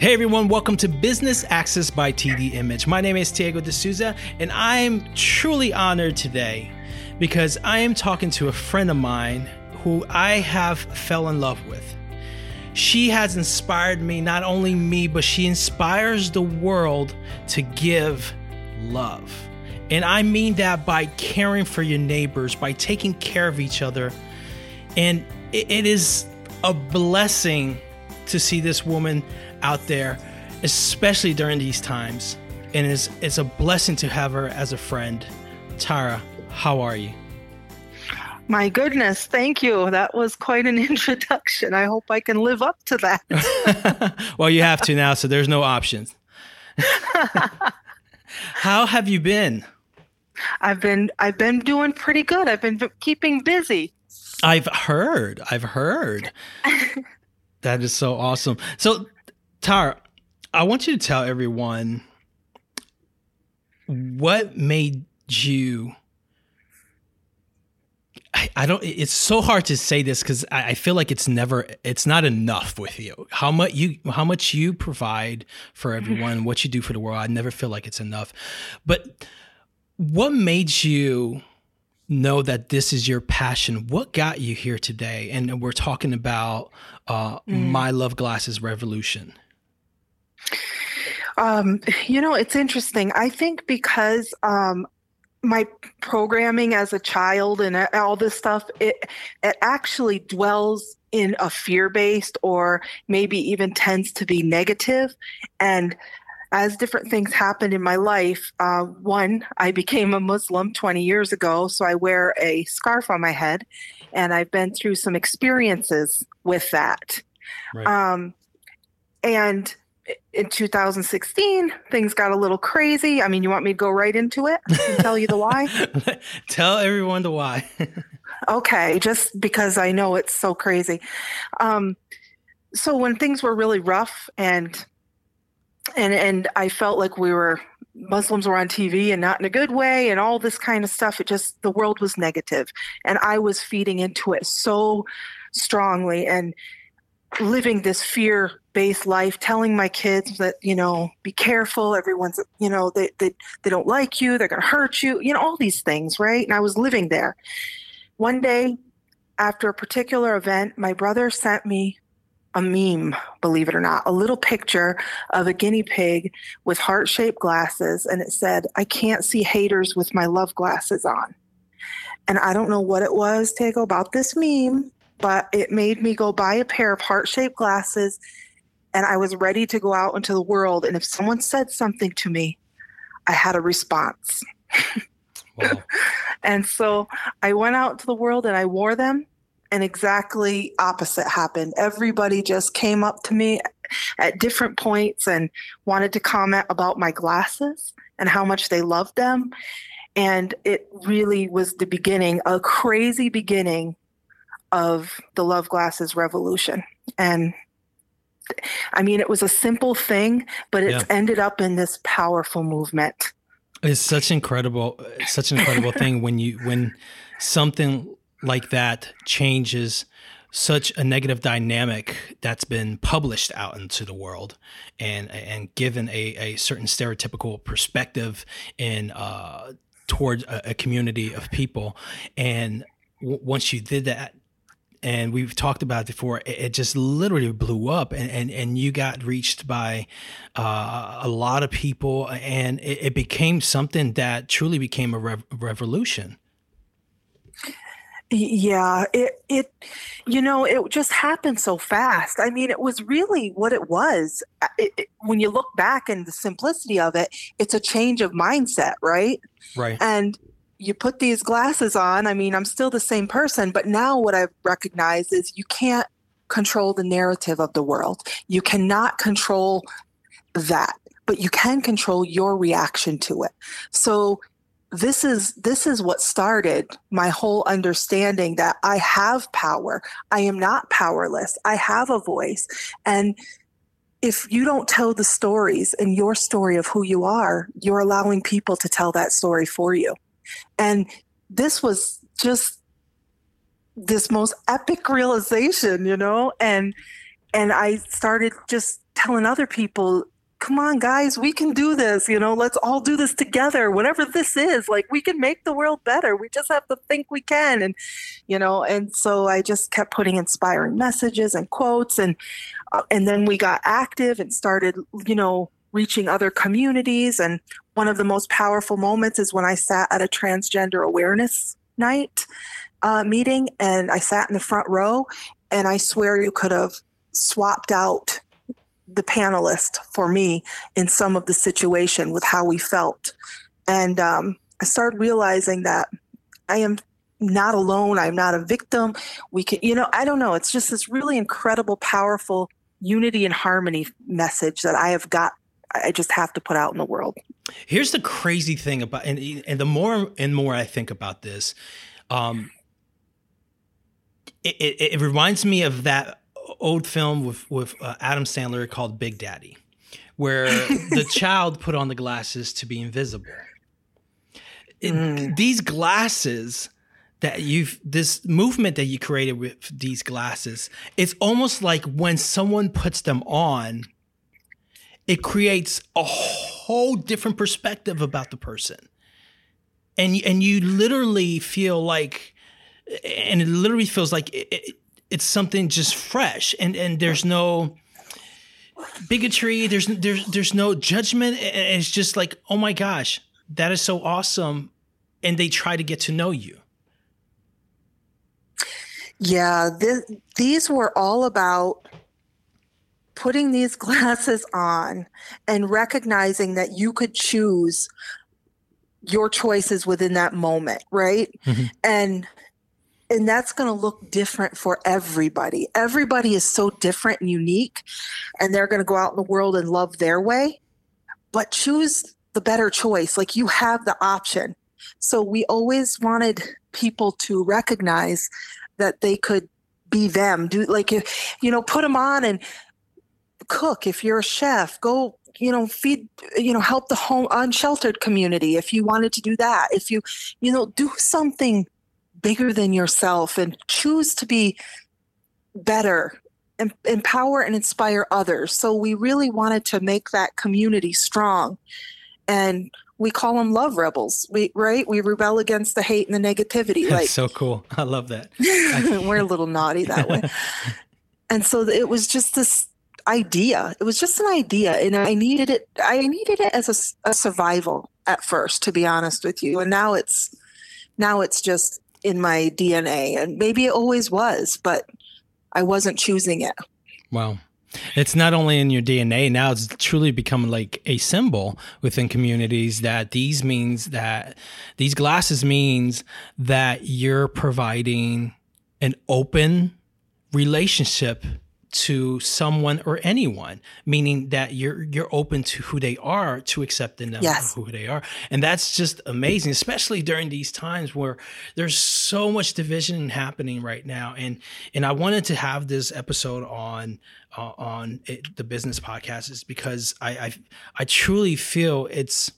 Hey everyone, welcome to Business Access by TD Image. My name is Diego D'Souza, and I am truly honored today because I am talking to a friend of mine who I have fell in love with. She has inspired me, not only me, but she inspires the world to give love. And I mean that by caring for your neighbors, by taking care of each other. And it is a blessing to see this woman out there, especially during these times. And it's, it's a blessing to have her as a friend. Tara, how are you? My goodness, thank you. That was quite an introduction. I hope I can live up to that. well, you have to now, so there's no options. how have you been? I've been I've been doing pretty good. I've been keeping busy. I've heard. I've heard. that is so awesome. So Tara, I want you to tell everyone what made you. I, I don't. It's so hard to say this because I, I, feel like it's never. It's not enough with you. How much you how much you provide for everyone, what you do for the world. I never feel like it's enough. But what made you know that this is your passion? What got you here today? And we're talking about uh, mm. my love glasses revolution. Um, you know, it's interesting. I think because um, my programming as a child and all this stuff, it it actually dwells in a fear based or maybe even tends to be negative. And as different things happened in my life, uh, one, I became a Muslim 20 years ago, so I wear a scarf on my head, and I've been through some experiences with that. Right. Um, and in 2016, things got a little crazy. I mean, you want me to go right into it and tell you the why? tell everyone the why. okay, just because I know it's so crazy. Um, so when things were really rough and and and I felt like we were Muslims were on TV and not in a good way and all this kind of stuff, it just the world was negative, and I was feeding into it so strongly and living this fear based life telling my kids that you know be careful everyone's you know they, they they don't like you they're going to hurt you you know all these things right? And i was living there. One day after a particular event my brother sent me a meme believe it or not a little picture of a guinea pig with heart-shaped glasses and it said i can't see haters with my love glasses on. And i don't know what it was Tego about this meme but it made me go buy a pair of heart shaped glasses and I was ready to go out into the world. And if someone said something to me, I had a response. Wow. and so I went out to the world and I wore them, and exactly opposite happened. Everybody just came up to me at different points and wanted to comment about my glasses and how much they loved them. And it really was the beginning, a crazy beginning of the Love Glasses revolution. And I mean, it was a simple thing, but it's yeah. ended up in this powerful movement. It's such incredible, such an incredible thing when you when something like that changes such a negative dynamic that's been published out into the world and and given a, a certain stereotypical perspective in uh, towards a, a community of people and w- once you did that and we've talked about it before it, it just literally blew up and, and, and you got reached by uh, a lot of people and it, it, became something that truly became a rev- revolution. Yeah it it you know it just happened so fast. I mean it was really what it was. It, it, when you look back and the simplicity of it it's a change of mindset right? Right. And you put these glasses on. I mean, I'm still the same person, but now what I've recognized is you can't control the narrative of the world. You cannot control that, but you can control your reaction to it. So this is this is what started my whole understanding that I have power. I am not powerless. I have a voice. And if you don't tell the stories and your story of who you are, you're allowing people to tell that story for you. And this was just this most epic realization, you know, and and I started just telling other people come on guys we can do this you know? Let's all do this together. Whatever this is like we can make the world better. We just have to think we can. And you know and so i just kept putting inspiring messages and quotes and uh, and then we got active and started you know reaching other communities and one of the most powerful moments is when i sat at a transgender awareness night uh, meeting and i sat in the front row and i swear you could have swapped out the panelist for me in some of the situation with how we felt. And um, I started realizing that I am not alone. I'm not a victim. We can, you know, I don't know. It's just this really incredible, powerful unity and harmony message that I have got. I just have to put out in the world. Here's the crazy thing about, and, and the more and more I think about this, um, it, it, it reminds me of that old film with with uh, Adam Sandler called Big Daddy, where the child put on the glasses to be invisible. It, mm. These glasses that you've this movement that you created with these glasses, it's almost like when someone puts them on, it creates a whole different perspective about the person. And and you literally feel like and it literally feels like it, it's something just fresh. And and there's no bigotry there's there's there's no judgment. And it's just like oh my gosh that is so awesome. And they try to get to know you. Yeah this, these were all about putting these glasses on and recognizing that you could choose your choices within that moment right mm-hmm. and and that's going to look different for everybody. Everybody is so different and unique, and they're going to go out in the world and love their way. But choose the better choice. Like you have the option. So we always wanted people to recognize that they could be them. Do like you know, put them on and cook. If you're a chef, go you know feed you know help the home unsheltered community if you wanted to do that if you you know do something bigger than yourself and choose to be better and empower and inspire others. So we really wanted to make that community strong. And we call them love rebels. We right? We rebel against the hate and the negativity. That's like so cool. I love that. we're a little naughty that way. and so it was just this idea. It was just an idea, and I needed it. I needed it as a, a survival at first, to be honest with you. And now it's now it's just in my DNA. And maybe it always was, but I wasn't choosing it. Wow. It's not only in your DNA now, it's truly become like a symbol within communities that these means that these glasses means that you're providing an open relationship to someone or anyone, meaning that you're you're open to who they are, to accepting them yes. for who they are, and that's just amazing, especially during these times where there's so much division happening right now. And and I wanted to have this episode on uh, on it, the business podcast is because I, I I truly feel it's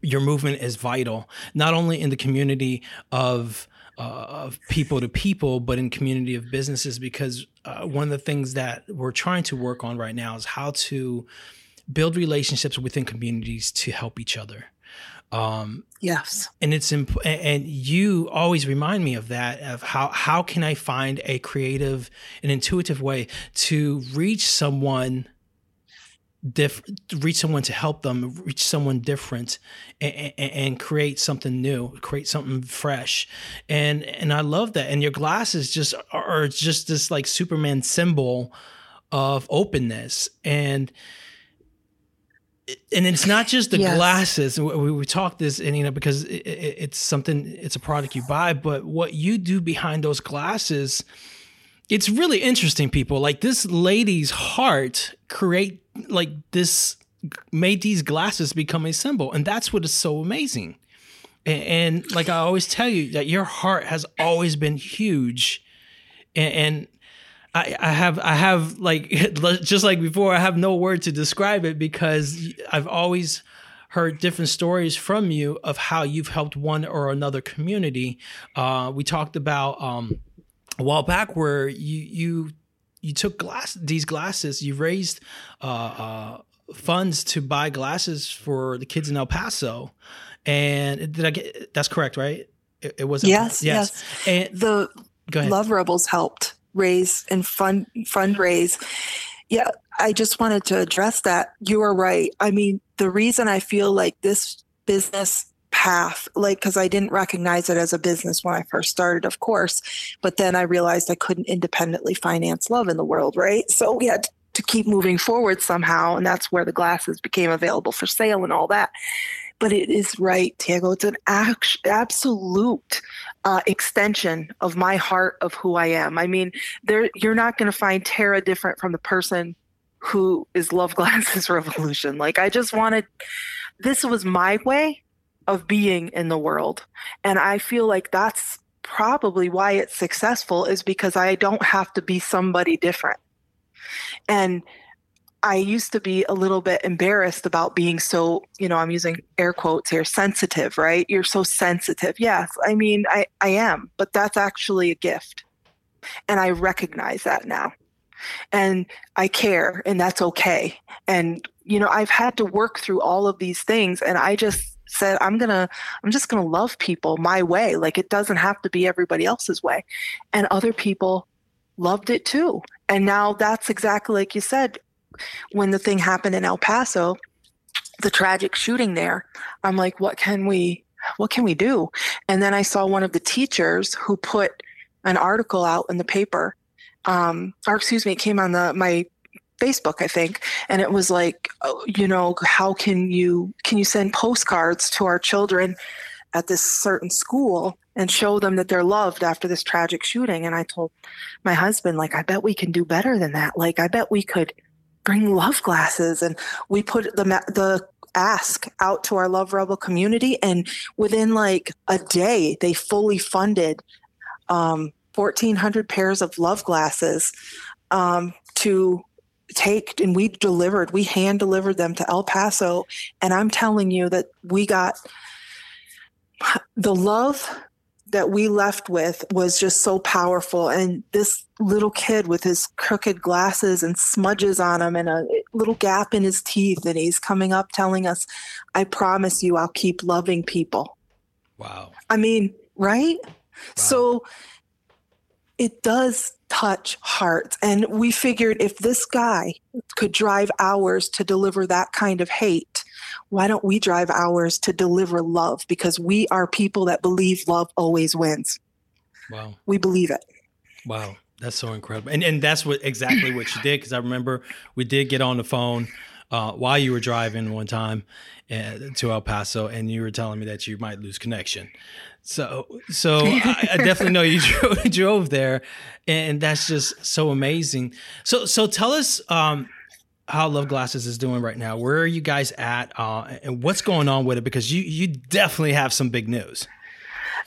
your movement is vital, not only in the community of uh, of people to people, but in community of businesses. Because uh, one of the things that we're trying to work on right now is how to build relationships within communities to help each other. Um, yes, and it's imp- and you always remind me of that of how how can I find a creative and intuitive way to reach someone diff- reach someone to help them reach someone different and, and, and, create something new create something fresh. And and i love that. And your glasses just are just this like superman symbol of openness. And and it's not just the yes. glasses. We, we talked this and you know because it, it, it's something it's a product you buy. But what you do behind those glasses it's really interesting people. Like this lady's heart create like this made these glasses become a symbol and that's what is so amazing and, and like i always tell you that your heart has always been huge and, and I, I have I have like just like before I have no word to describe it because I've always heard different stories from you of how you've helped one or another community. Uh, we talked about um, a while back where you you you took glass these glasses. You raised uh, uh, funds to buy glasses for the kids in El Paso, and did I get that's correct, right? It, it was yes, yes, yes. And the Love Rebels helped raise and fund fundraise. Yeah, I just wanted to address that. You are right. I mean, the reason I feel like this business path like because i didn't recognize it as a business when i first started of course but then i realized i couldn't independently finance love in the world right? So we had to keep moving forward somehow and that's where the glasses became available for sale and all that. But it is right Tiago it's an act- absolute uh, extension of my heart of who i am. I mean there you're not going to find tara different from the person who is love glasses revolution. Like i just wanted this was my way of being in the world. And I feel like that's probably why it's successful is because I don't have to be somebody different. And I used to be a little bit embarrassed about being so, you know, I'm using air quotes here, sensitive, right? You're so sensitive. Yes, I mean, I, I am, but that's actually a gift. And I recognize that now. And I care, and that's okay. And, you know, I've had to work through all of these things, and I just said i'm gonna i'm just gonna love people my way. Like it doesn't have to be everybody else's way. And other people loved it too. And now that's exactly like you said when the thing happened in el paso the tragic shooting there i'm like what can we what can we do? And then i saw one of the teachers who put an article out in the paper um, or excuse me it came on the my Facebook, I think, and it was like, oh, you know, how can you can you send postcards to our children at this certain school and show them that they're loved after this tragic shooting? And I told my husband, like, I bet we can do better than that. Like, I bet we could bring love glasses, and we put the the ask out to our love rebel community, and within like a day, they fully funded. Um, 1400 pairs of love glasses um, to take and we delivered we hand delivered them to el paso. And i'm telling you that we got the love that we left with was just so powerful. And this little kid with his crooked glasses and smudges on him and a little gap in his teeth and he's coming up telling us i promise you i'll keep loving people. Wow. I mean right? Wow. so it does touch hearts. And we figured if this guy could drive hours to deliver that kind of hate, why don't we drive hours to deliver love? Because we are people that believe love always wins. Wow. We believe it. Wow. That's so incredible. And and that's what exactly what you did because I remember we did get on the phone uh, while you were driving one time uh, to El Paso and you were telling me that you might lose connection. So, so I, I, definitely know you drove, drove, there, and that's just so amazing. So, so tell us um, how Love Glasses is doing right now. Where are you guys at, uh, and what's going on with it? Because you you definitely have some big news.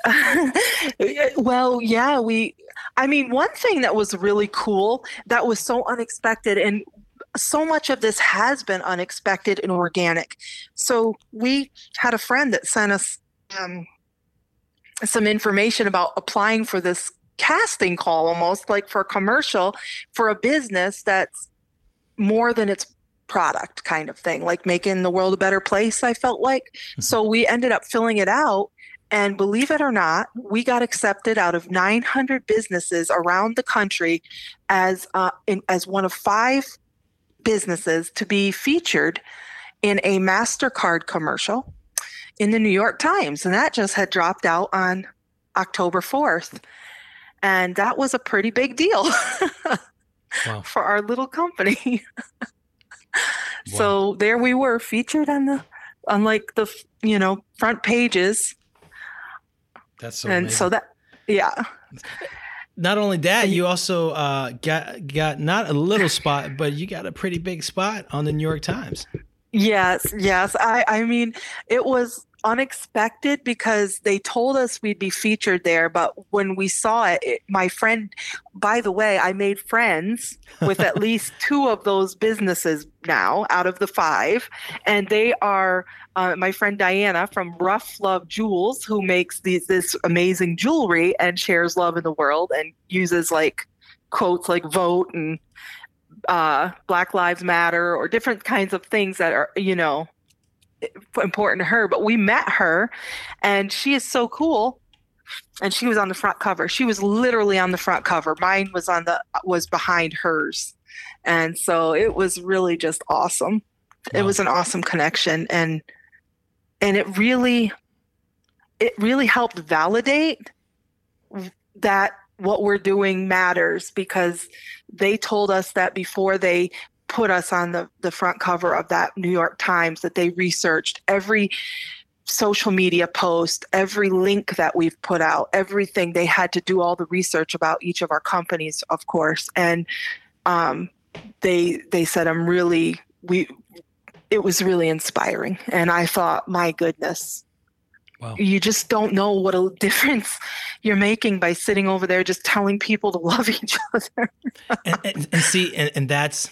well, yeah, we. I mean, one thing that was really cool that was so unexpected, and so much of this has been unexpected and organic. So we had a friend that sent us. Um, some information about applying for this casting call almost like for a commercial for a business that's more than its product kind of thing like making the world a better place i felt like mm-hmm. so we ended up filling it out and believe it or not we got accepted out of 900 businesses around the country as uh, in, as one of five businesses to be featured in a mastercard commercial in the New York Times, and that just had dropped out on October 4th. And that was a pretty big deal wow. for our little company. wow. So there we were featured on the on like the you know front pages. That's so and amazing. so that yeah. Not only that, you also uh, got got not a little spot, but you got a pretty big spot on the New York Times. Yes, yes. I I mean, it was unexpected because they told us we'd be featured there but when we saw it, it, my friend by the way i made friends with at least two of those businesses now out of the five and they are uh, my friend diana from rough love jewels who makes these this amazing jewelry and shares love in the world and uses like quotes like vote and uh, Black Lives Matter or different kinds of things that are, you know, important to her. But we met her and she is so cool. And she was on the front cover. She was literally on the front cover. Mine was on the was behind hers. And so it was really just awesome. Wow. It was an awesome connection and and it really it really helped validate that what we're doing matters because they told us that before they put us on the, the front cover of that New York Times that they researched every social media post, every link that we've put out, everything. They had to do all the research about each of our companies, of course. And um, they they said, I'm really we it was really inspiring. And I thought, my goodness, Wow. You just don't know what a difference you're making by sitting over there just telling people to love each other. and, and, and, see, and, and, that's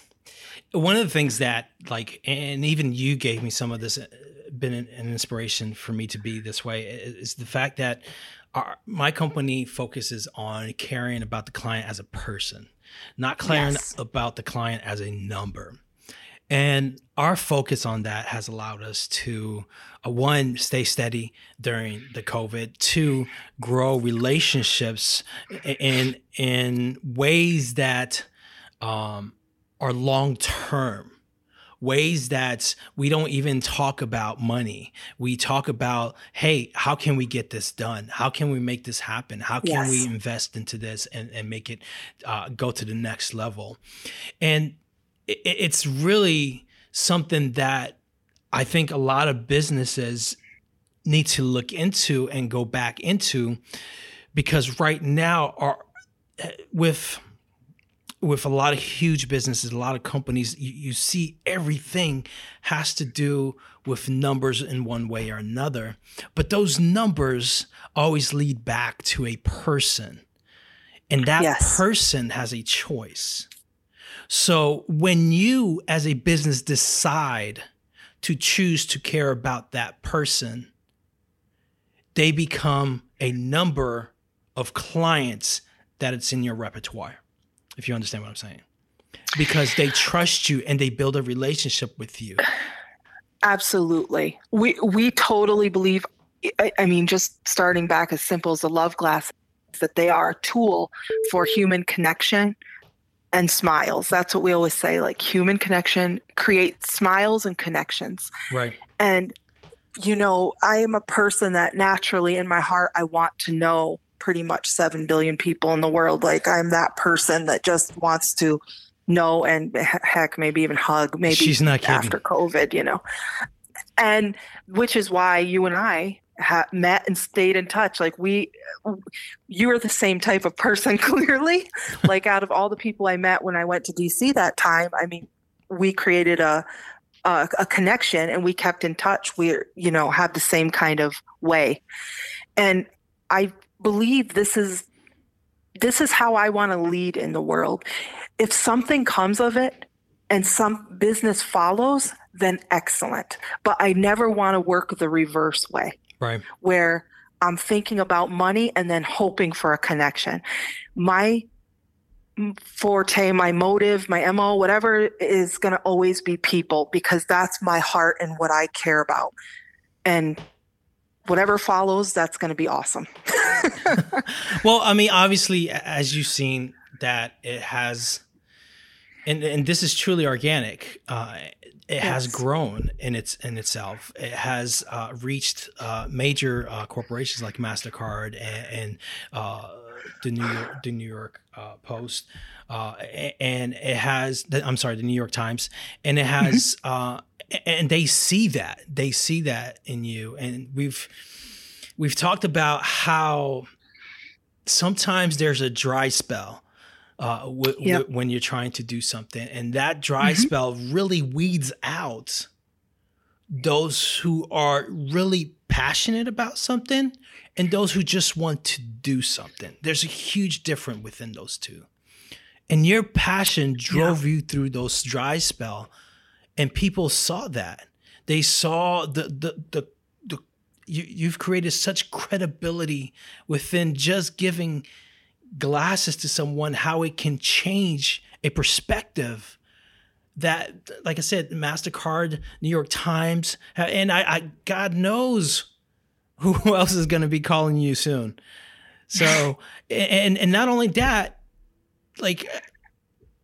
one of the things that, like, and even you gave me some of this, uh, been an, an inspiration for me to be this way, is the fact that our, my company focuses on caring about the client as a person, not caring yes. about the client as a number. And our focus on that has allowed us to, uh, one, stay steady during the COVID, two, grow relationships in in ways that um, are long term ways that we don't even talk about money. We talk about, hey, how can we get this done? How can we make this happen? How can yes. we invest into this and, and make it uh, go to the next level? And it, it's really something that I think a lot of businesses need to look into and go back into because right now are eh, with with a lot of huge businesses a lot of companies you, you, see everything has to do with numbers in one way or another but those numbers always lead back to a person and that yes. person has a choice so when you as a business decide to choose to care about that person, they become a number of clients that it's in your repertoire. If you understand what I'm saying. Because they trust you and they build a relationship with you. Absolutely. We we totally believe I, mean just starting back as simple as the love glass that they are a tool for human connection and smiles. That's what we always say like human connection creates smiles and connections. Right. And you know, I am a person that naturally in my heart I want to know pretty much 7 billion people in the world. Like I'm that person that just wants to know and heck maybe even hug maybe She's not kidding. after COVID, you know. And which is why you and I ha- met and stayed in touch. Like we, you are the same type of person, clearly. like out of all the people I met when I went to DC that time, I mean, we created a, a, a connection and we kept in touch. We, you know, have the same kind of way, and I believe this is this is how I want to lead in the world. If something comes of it and some business follows, then excellent. But I never want to work the reverse way right. where i'm thinking about money and then hoping for a connection. My forte my motive my mo whatever is going to always be people because that's my heart and what i care about. And whatever follows that's going to be awesome. Well i mean obviously as you've seen that it has and and this is truly organic uh, it yes. has grown in its in itself. It has uh, reached uh, major uh, corporations like Mastercard and, and uh, the New York the New York uh, Post, uh, and it has. The, I'm sorry, the New York Times, and it has. Mm-hmm. and they see that they see that in you, and we've we've talked about how sometimes there's a dry spell uh, w- yep. w- when you're trying to do something. And that dry mm-hmm. spell really weeds out those who are really passionate about something and those who just want to do something. There's a huge difference within those two. And your passion drove yeah. you through those dry spell and people saw that. They saw the the the, the you, you've created such credibility within just giving glasses to someone how it can change a perspective that like i said mastercard new york times and i, I god knows who else is going to be calling you soon. So and and not only that like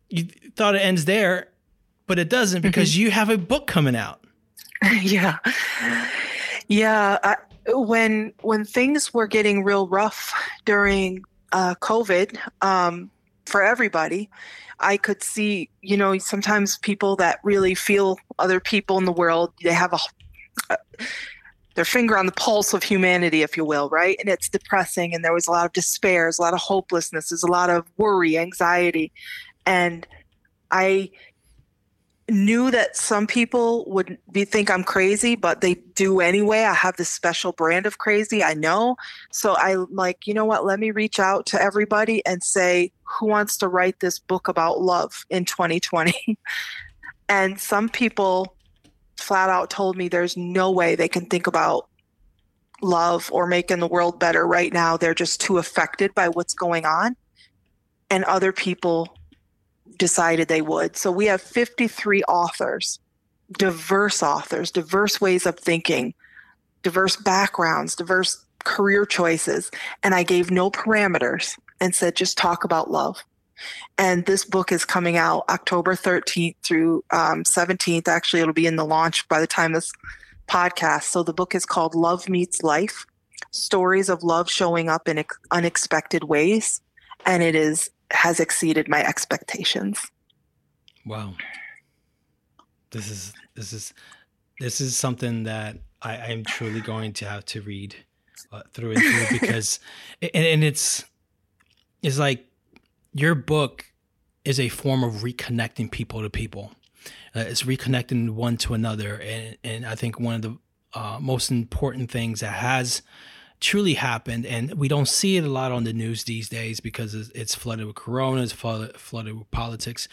you thought it ends there but it doesn't because mm-hmm. you have a book coming out. Yeah. Yeah I, when when things were getting real rough during uh, covid um, for everybody I could see, you know, sometimes people that really feel other people in the world, they have a, a their finger on the pulse of humanity, if you will, right? And it's depressing. And there was a lot of despair, a lot of hopelessness, there's a lot of worry, anxiety. And I knew that some people would be think I'm crazy, but they do anyway. I have this special brand of crazy, I know. So I'm like, you know what, let me reach out to everybody and say, who wants to write this book about love in 2020? and some people flat out told me there's no way they can think about love or making the world better right now. They're just too affected by what's going on. And other people decided they would. So we have 53 authors, diverse authors, diverse ways of thinking, diverse backgrounds, diverse career choices. And I gave no parameters and said, just talk about love. And this book is coming out October 13th through um, 17th. Actually, it'll be in the launch by the time this podcast. So the book is called Love Meets Life Stories of Love Showing Up in Unexpected Ways. And it is has exceeded my expectations. Wow. This is this is this is something that I, I'm truly going to have to read uh, through and through because and, and it's it's like your book is a form of reconnecting people to people. Uh, it's reconnecting one to another, and and I think one of the uh, most important things that has truly happened, and we don't see it a lot on the news these days because it's flooded with corona, it's flooded with politics.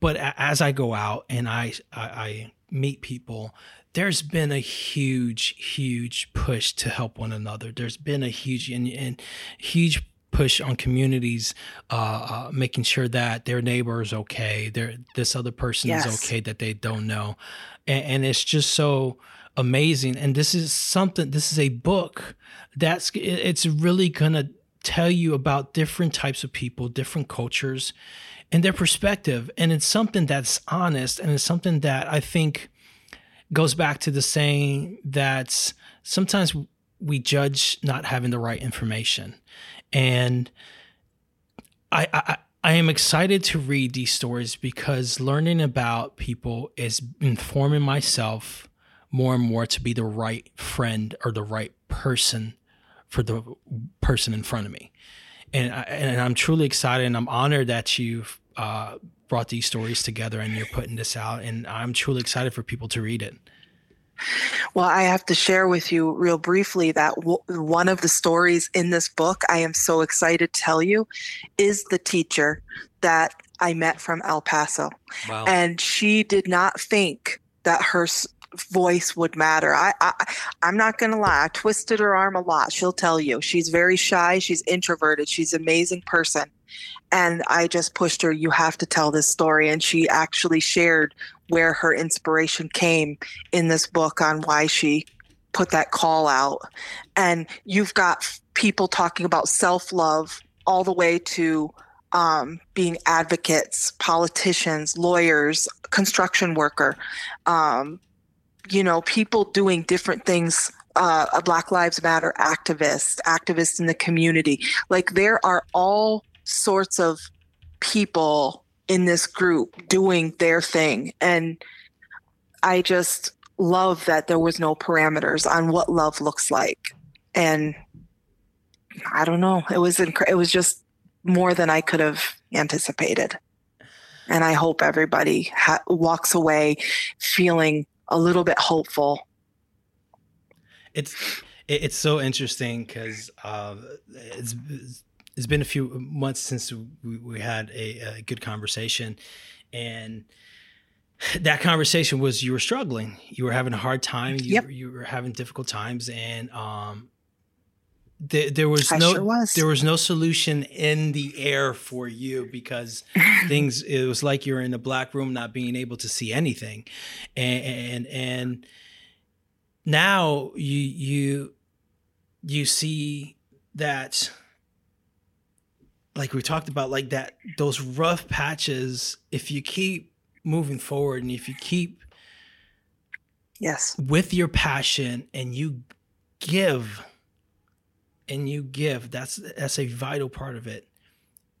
But as I go out and I, I, I meet people, there's been a huge, huge push to help one another. There's been a huge and, and huge push on communities uh, uh, making sure that their neighbor is okay, their this other person yes. is okay that they don't know, and, and it's just so amazing. And this is something. This is a book that's it's really gonna tell you about different types of people, different cultures, and their perspective. And it's something that's honest, and it's something that I think goes back to the saying that sometimes we judge not having the right information, and I, I I am excited to read these stories because learning about people is informing myself more and more to be the right friend or the right person for the person in front of me. And I, and I'm truly excited and I'm honored that you've uh, brought these stories together and you're putting this out. And I'm truly excited for people to read it. Well, I have to share with you real briefly that w- one of the stories in this book I am so excited to tell you is the teacher that I met from El Paso. Wow. And she did not think that her voice would matter. I, I I'm not gonna lie. I twisted her arm a lot. She'll tell you. She's very shy. She's introverted. She's an amazing person. And I just pushed her, you have to tell this story. And she actually shared where her inspiration came in this book on why she put that call out. And you've got people talking about self love all the way to um, being advocates, politicians, lawyers, construction worker, um, you know, people doing different things. Uh, a Black Lives Matter activist, activists in the community. Like there are all sorts of people in this group doing their thing. And I just love that there was no parameters on what love looks like. And I don't know, it was inc- it was just more than I could have anticipated. And I hope everybody ha- walks away feeling a little bit hopeful. It's it's so interesting because uh, it's it's been a few months since we, we had a, a, good conversation, and that conversation was you were struggling, you were having a hard time, you, yep. you were having difficult times, and um, there, there was I no sure was. there was no solution in the air for you because things it was like you're in a black room not being able to see anything and and, and now you you you see that like we talked about like that those rough patches if you keep moving forward and if you keep yes. with your passion and you give and you give that's that's a vital part of it.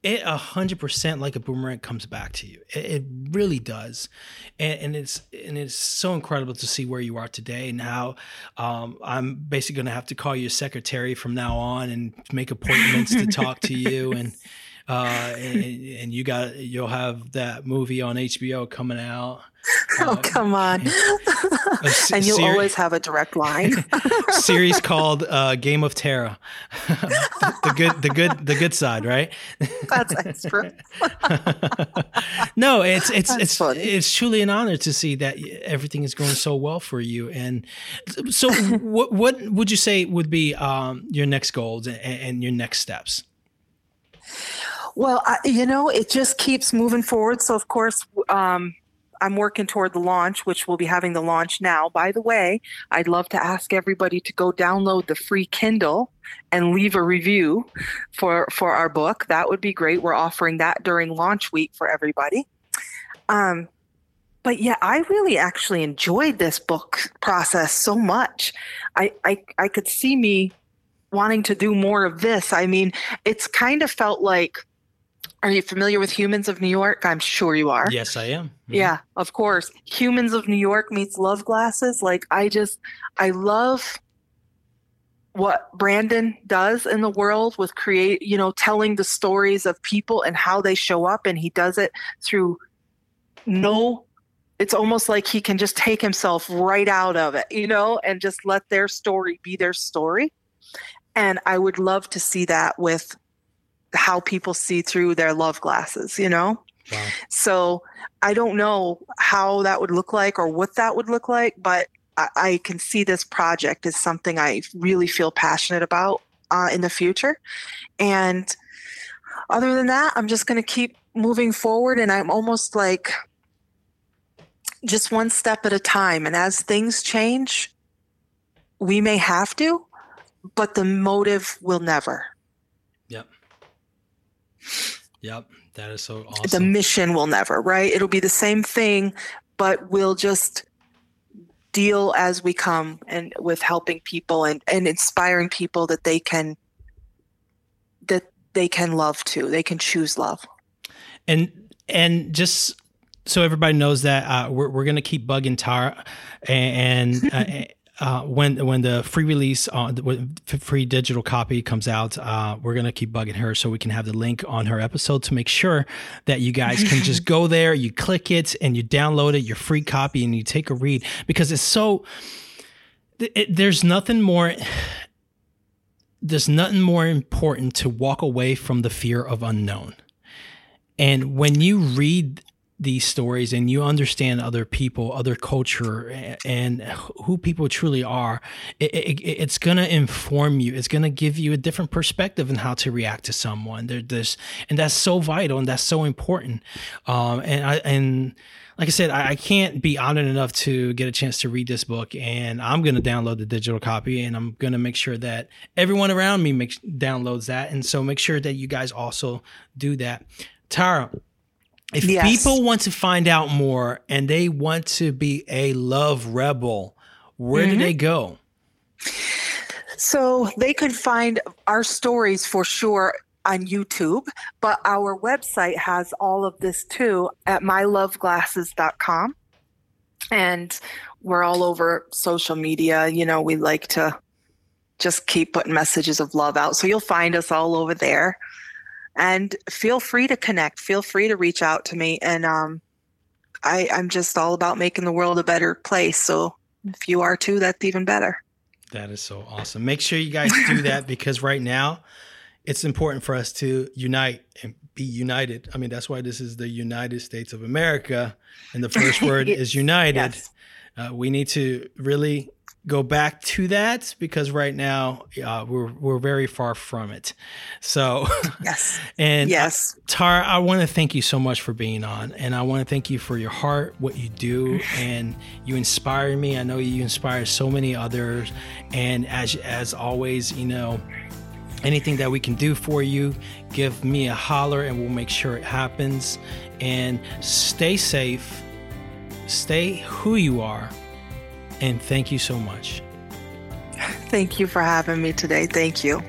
It a hundred percent like a boomerang comes back to you. It, it really does. And, and it's and it's so incredible to see where you are today and how um, i'm basically going to have to call you a secretary from now on and make appointments to talk to you and uh, and, and you got you'll have that movie on hbo coming out oh, Uh, come on. se- and you'll seri- always have a direct line. series called uh, Game of Terror. the, the good, the good, the good side, right? That's extra. no, it's it's That's it's funny. it's truly an honor to see that everything is going so well for you. And so, what what would you say would be um, your next goals and, and your next steps? Well, I, you know, it just keeps moving forward. So, of course, um, I'm working toward the launch, which we'll be having the launch now. By the way, I'd love to ask everybody to go download the free Kindle and leave a review for for our book. That would be great. We're offering that during launch week for everybody. Um, but yeah, I really actually enjoyed this book process so much. I, I I could see me wanting to do more of this. I mean, it's kind of felt like are you familiar with Humans of New York? I'm sure you are. Yes, I am. Mhm. Yeah, of course. Humans of New York meets Love Glasses. Like I just I love what Brandon does in the world with create, you know, telling the stories of people and how they show up and he does it through no it's almost like he can just take himself right out of it, you know, and just let their story be their story. And I would love to see that with how people see through their love glasses, you know? Wow. So I don't know how that would look like or what that would look like, but I, I can see this project as something I really feel passionate about uh, in the future. And other than that, I'm just going to keep moving forward. And I'm almost like just one step at a time. And as things change, we may have to, but the motive will never. Yep. That is so awesome. the mission will never right it'll be the same thing but we'll just deal as we come and with helping people and, and inspiring people that they can that they can love too they can choose love and and just so everybody knows that uh, we're we're gonna keep bugging Tara, and. and uh, uh, when when the free release on the free digital copy comes out, uh, we're gonna keep bugging her so we can have the link on her episode to make sure that you guys can just go there, you click it, and you download it, your free copy, and you take a read because it's so. It, there's nothing more. There's nothing more important to walk away from the fear of unknown. And when you read these stories and you understand other people, other culture, and who people truly are, it, it, it's going to inform you. It's going to give you a different perspective on how to react to someone. There, there's, and that's so vital and that's so important. Um, and I, and like I said, I, I can't be honored enough to get a chance to read this book, and I'm going to download the digital copy, and I'm going to make sure that everyone around me makes downloads that, and so make sure that you guys also do that. Tara, if Yes. people want to find out more and they want to be a love rebel, where do Mhm. they go? so they could find our stories for sure on youtube but our website has all of this too at myloveglasses.com and we're all over social media you know we like to just keep putting messages of love out so you'll find us all over there and feel free to connect feel free to reach out to me and um, I, i'm just all about making the world a better place so if you are too that's even better That is so awesome. Make sure you guys do that because right now it's important for us to unite and be united. I mean, that's why this is the United States of America. And the first word is united. Yes. Uh, we need to really go back to that because right now uh, we're we're very far from it. So yes, and yes, Tara, I want to thank you so much for being on, and I want to thank you for your heart, what you do, and you inspire me. I know you inspire so many others, and as as always, you know. Anything that we can do for you, give me a holler and we'll make sure it happens. And stay safe, stay who you are, and thank you so much. Thank you for having me today. Thank you.